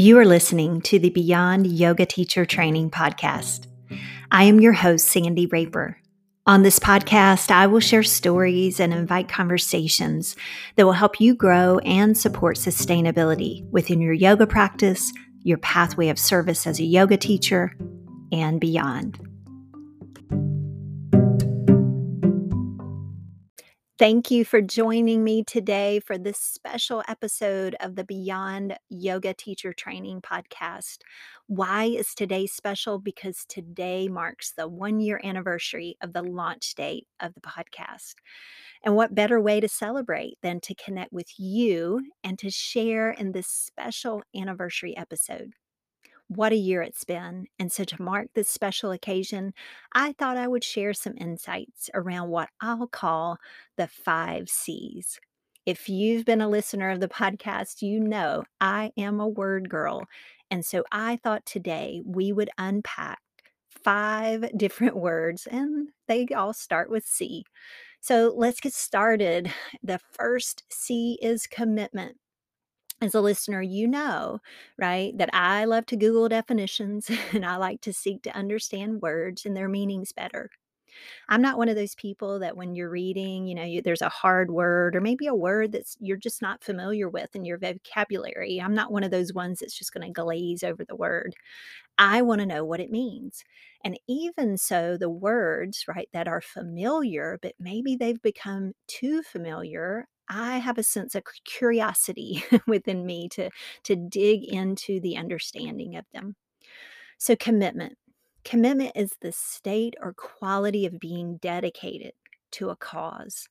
You are listening to the Beyond Yoga Teacher Training Podcast. I am your host, Sandy Raper. On this podcast, I will share stories and invite conversations that will help you grow and support sustainability within your yoga practice, your pathway of service as a yoga teacher, and beyond. Thank you for joining me today for this special episode of the Beyond Yoga Teacher Training podcast. Why is today special? Because today marks the one year anniversary of the launch date of the podcast. And what better way to celebrate than to connect with you and to share in this special anniversary episode? What a year it's been. And so, to mark this special occasion, I thought I would share some insights around what I'll call the five C's. If you've been a listener of the podcast, you know I am a word girl. And so, I thought today we would unpack five different words, and they all start with C. So, let's get started. The first C is commitment as a listener, you know, right, that I love to Google definitions and I like to seek to understand words and their meanings better. I'm not one of those people that when you're reading, you know, you, there's a hard word or maybe a word that's you're just not familiar with in your vocabulary. I'm not one of those ones that's just going to glaze over the word. I want to know what it means. And even so, the words, right, that are familiar, but maybe they've become too familiar, I have a sense of curiosity within me to, to dig into the understanding of them. So, commitment. Commitment is the state or quality of being dedicated to a cause.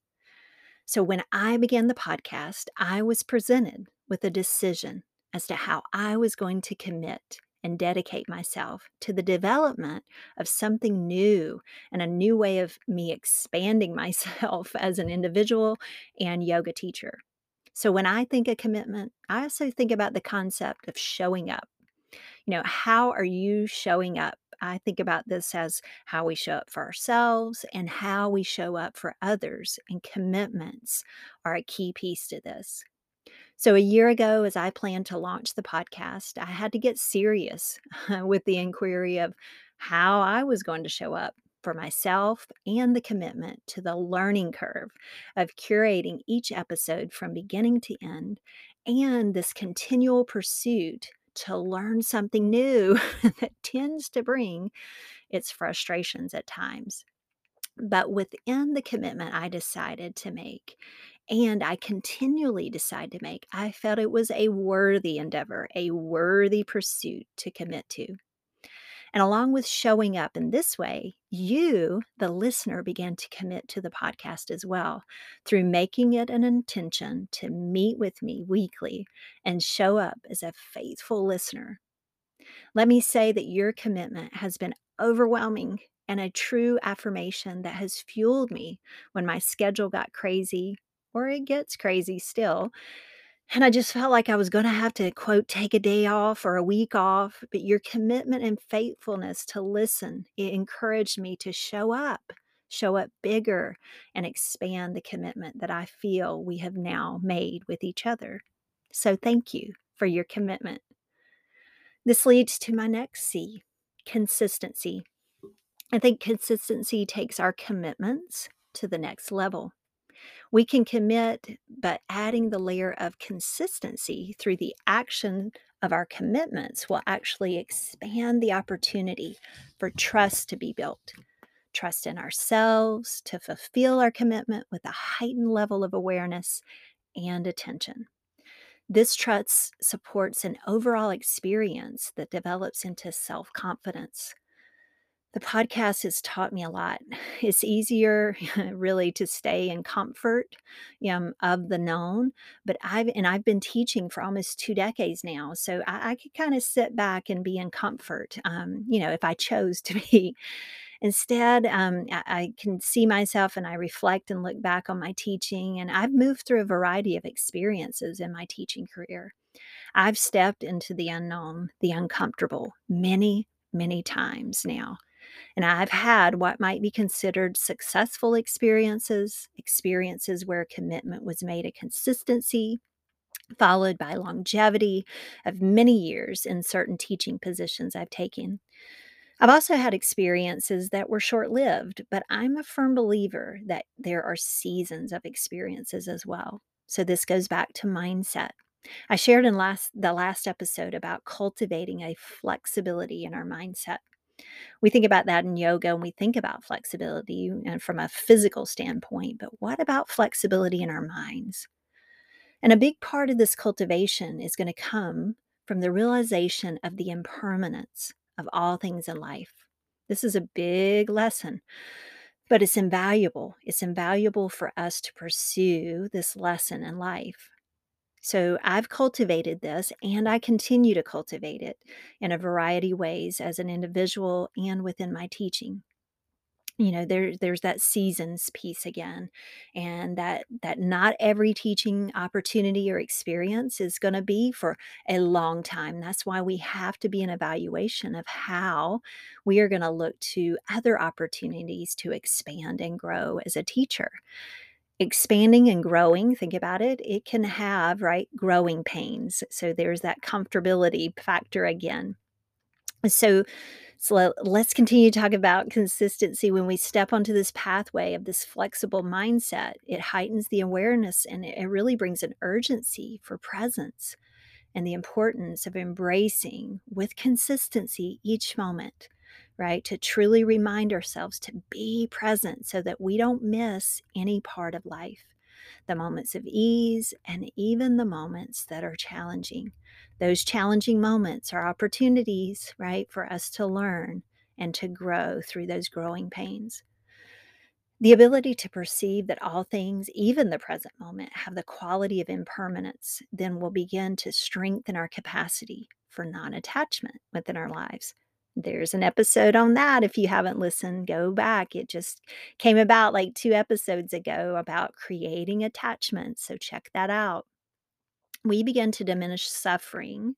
So, when I began the podcast, I was presented with a decision as to how I was going to commit and dedicate myself to the development of something new and a new way of me expanding myself as an individual and yoga teacher. So, when I think of commitment, I also think about the concept of showing up. You know, how are you showing up? I think about this as how we show up for ourselves and how we show up for others, and commitments are a key piece to this. So, a year ago, as I planned to launch the podcast, I had to get serious with the inquiry of how I was going to show up for myself and the commitment to the learning curve of curating each episode from beginning to end and this continual pursuit to learn something new that tends to bring its frustrations at times. But within the commitment I decided to make, and I continually decide to make, I felt it was a worthy endeavor, a worthy pursuit to commit to. And along with showing up in this way, you, the listener, began to commit to the podcast as well through making it an intention to meet with me weekly and show up as a faithful listener. Let me say that your commitment has been overwhelming and a true affirmation that has fueled me when my schedule got crazy, or it gets crazy still. And I just felt like I was going to have to, quote, take a day off or a week off. But your commitment and faithfulness to listen, it encouraged me to show up, show up bigger, and expand the commitment that I feel we have now made with each other. So thank you for your commitment. This leads to my next C consistency. I think consistency takes our commitments to the next level. We can commit, but adding the layer of consistency through the action of our commitments will actually expand the opportunity for trust to be built. Trust in ourselves to fulfill our commitment with a heightened level of awareness and attention. This trust supports an overall experience that develops into self confidence, the podcast has taught me a lot. It's easier really to stay in comfort um, of the known, but I've and I've been teaching for almost two decades now, so I, I could kind of sit back and be in comfort. Um, you know, if I chose to be. Instead, um, I, I can see myself and I reflect and look back on my teaching, and I've moved through a variety of experiences in my teaching career. I've stepped into the unknown, the uncomfortable, many, many times now. And I've had what might be considered successful experiences, experiences where commitment was made a consistency, followed by longevity of many years in certain teaching positions I've taken. I've also had experiences that were short lived, but I'm a firm believer that there are seasons of experiences as well. So this goes back to mindset. I shared in last the last episode about cultivating a flexibility in our mindset. We think about that in yoga and we think about flexibility and from a physical standpoint, but what about flexibility in our minds? And a big part of this cultivation is going to come from the realization of the impermanence of all things in life. This is a big lesson, but it's invaluable. It's invaluable for us to pursue this lesson in life. So I've cultivated this and I continue to cultivate it in a variety of ways as an individual and within my teaching. You know there there's that seasons piece again and that that not every teaching opportunity or experience is going to be for a long time. That's why we have to be an evaluation of how we are going to look to other opportunities to expand and grow as a teacher expanding and growing think about it it can have right growing pains so there's that comfortability factor again so so let's continue to talk about consistency when we step onto this pathway of this flexible mindset. It heightens the awareness and it really brings an urgency for presence and the importance of embracing with consistency each moment, right? To truly remind ourselves to be present so that we don't miss any part of life the moments of ease, and even the moments that are challenging. Those challenging moments are opportunities, right, for us to learn and to grow through those growing pains. The ability to perceive that all things, even the present moment, have the quality of impermanence, then will begin to strengthen our capacity for non attachment within our lives. There's an episode on that. If you haven't listened, go back. It just came about like two episodes ago about creating attachments. So check that out. We begin to diminish suffering,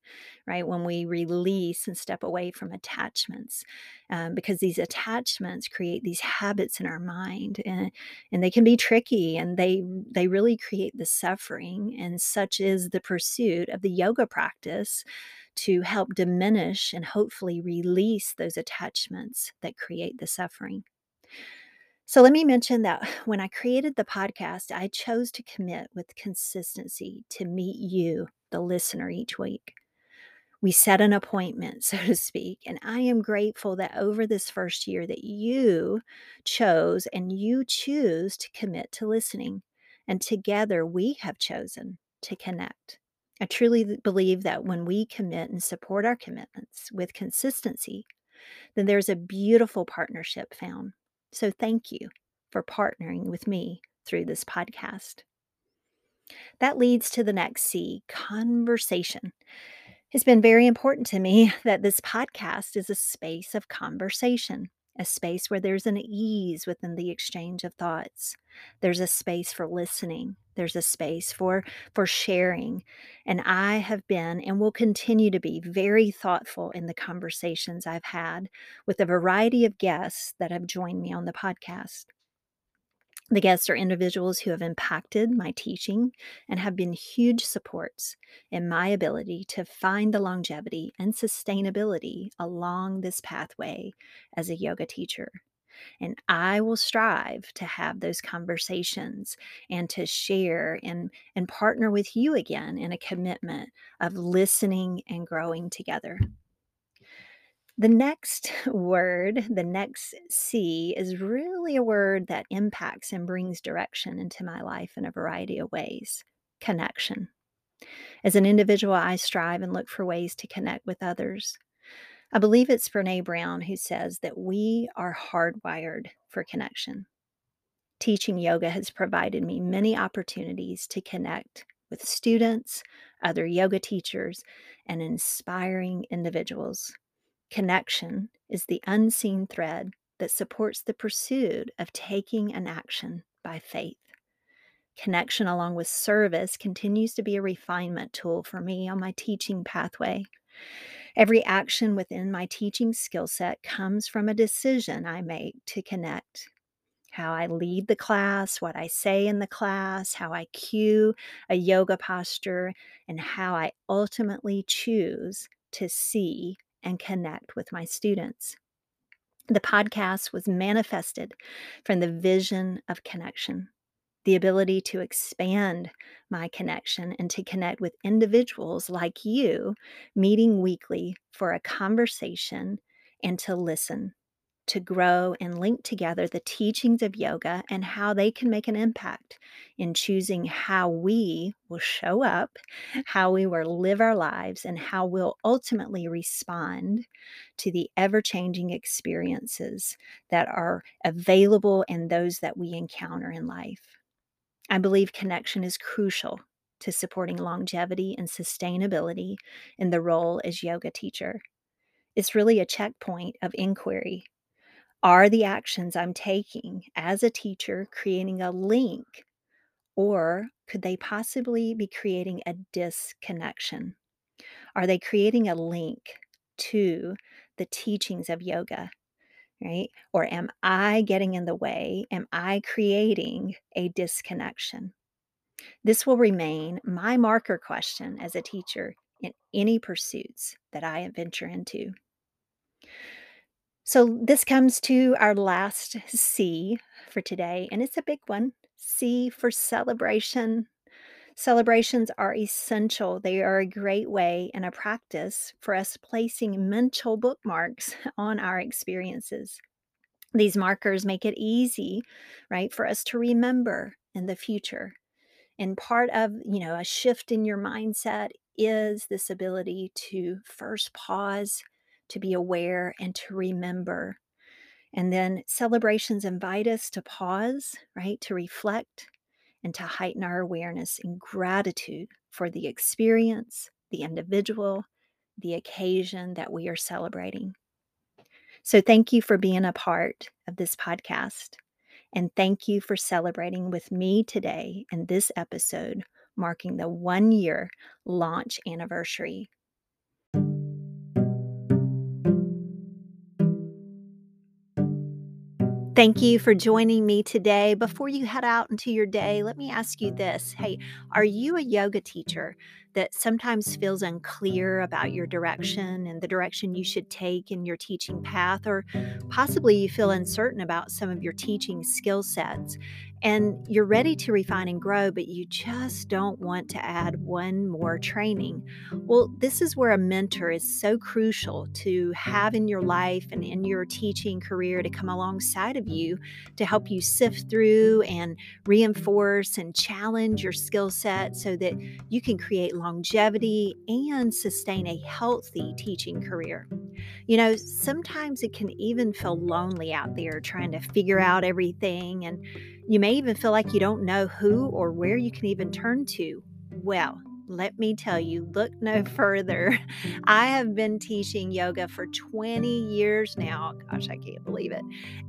right, when we release and step away from attachments, um, because these attachments create these habits in our mind, and and they can be tricky, and they they really create the suffering. And such is the pursuit of the yoga practice to help diminish and hopefully release those attachments that create the suffering. So, let me mention that when I created the podcast, I chose to commit with consistency to meet you, the listener, each week. We set an appointment, so to speak, and I am grateful that over this first year that you chose and you choose to commit to listening. And together we have chosen to connect. I truly believe that when we commit and support our commitments with consistency, then there's a beautiful partnership found. So thank you for partnering with me through this podcast. That leads to the next C conversation. It's been very important to me that this podcast is a space of conversation a space where there's an ease within the exchange of thoughts there's a space for listening there's a space for for sharing and i have been and will continue to be very thoughtful in the conversations i've had with a variety of guests that have joined me on the podcast the guests are individuals who have impacted my teaching and have been huge supports in my ability to find the longevity and sustainability along this pathway as a yoga teacher. And I will strive to have those conversations and to share and, and partner with you again in a commitment of listening and growing together. The next word, the next C, is really a word that impacts and brings direction into my life in a variety of ways connection. As an individual, I strive and look for ways to connect with others. I believe it's Brene Brown who says that we are hardwired for connection. Teaching yoga has provided me many opportunities to connect with students, other yoga teachers, and inspiring individuals. Connection is the unseen thread that supports the pursuit of taking an action by faith. Connection, along with service, continues to be a refinement tool for me on my teaching pathway. Every action within my teaching skill set comes from a decision I make to connect. how I lead the class, what I say in the class, how I cue a yoga posture, and how I ultimately choose to see and connect with my students. The podcast was manifested from the vision of connection, the ability to expand my connection and to connect with individuals like you, meeting weekly for a conversation and to listen to grow and link together the teachings of yoga and how they can make an impact in choosing how we will show up, how we will live our lives, and how we'll ultimately respond to the ever changing experiences that are available and those that we encounter in life. I believe connection is crucial to supporting longevity and sustainability in the role as yoga teacher. It's really a checkpoint of inquiry are the actions I'm taking as a teacher creating a link, or could they possibly be creating a disconnection? Are they creating a link to the teachings of yoga? Right? Or am I getting in the way? Am I creating a disconnection? This will remain my marker question as a teacher in any pursuits that I venture into. So, this comes to our last C for today, and it's a big one C for celebration. Celebrations are essential. They are a great way and a practice for us placing mental bookmarks on our experiences. These markers make it easy, right, for us to remember in the future. And part of, you know, a shift in your mindset is this ability to first pause to be aware and to remember. And then celebrations invite us to pause, right? To reflect and to heighten our awareness in gratitude for the experience, the individual, the occasion that we are celebrating. So, thank you for being a part of this podcast. And thank you for celebrating with me today in this episode, marking the one year launch anniversary Thank you mm-hmm. for joining me today. Before you head out into your day, let me ask you this. Hey, are you a yoga teacher that sometimes feels unclear about your direction and the direction you should take in your teaching path? Or possibly you feel uncertain about some of your teaching skill sets and you're ready to refine and grow, but you just don't want to add one more training. Well, this is where a mentor is so crucial to have in your life and in your teaching career to come alongside of you to help you sift through and reinforce and challenge your skill set so that you can create longevity and sustain a healthy teaching career. You know, sometimes it can even feel lonely out there trying to figure out everything and you may even feel like you don't know who or where you can even turn to. Well, let me tell you, look no further. I have been teaching yoga for 20 years now. Gosh, I can't believe it.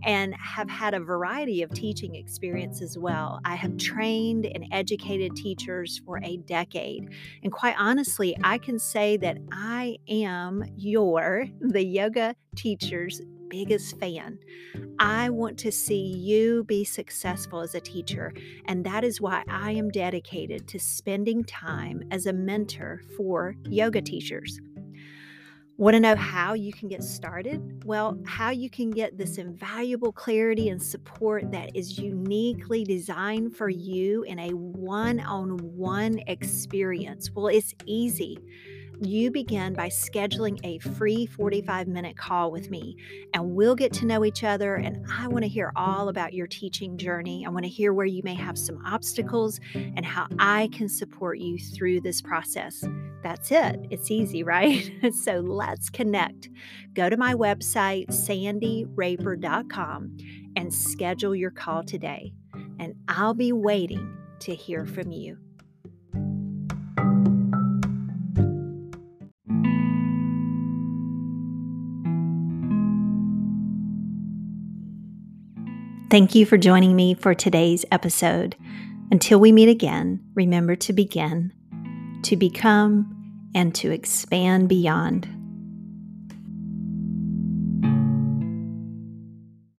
And have had a variety of teaching experience as well. I have trained and educated teachers for a decade. And quite honestly, I can say that I am your, the yoga teacher's biggest fan. I want to see you be successful as a teacher, and that is why I am dedicated to spending time as a mentor for yoga teachers. Want to know how you can get started? Well, how you can get this invaluable clarity and support that is uniquely designed for you in a one on one experience. Well, it's easy you begin by scheduling a free 45 minute call with me, and we'll get to know each other. And I want to hear all about your teaching journey. I want to hear where you may have some obstacles and how I can support you through this process. That's it. It's easy, right? so let's connect. Go to my website, sandyraper.com, and schedule your call today. And I'll be waiting to hear from you. Thank you for joining me for today's episode. Until we meet again, remember to begin, to become, and to expand beyond.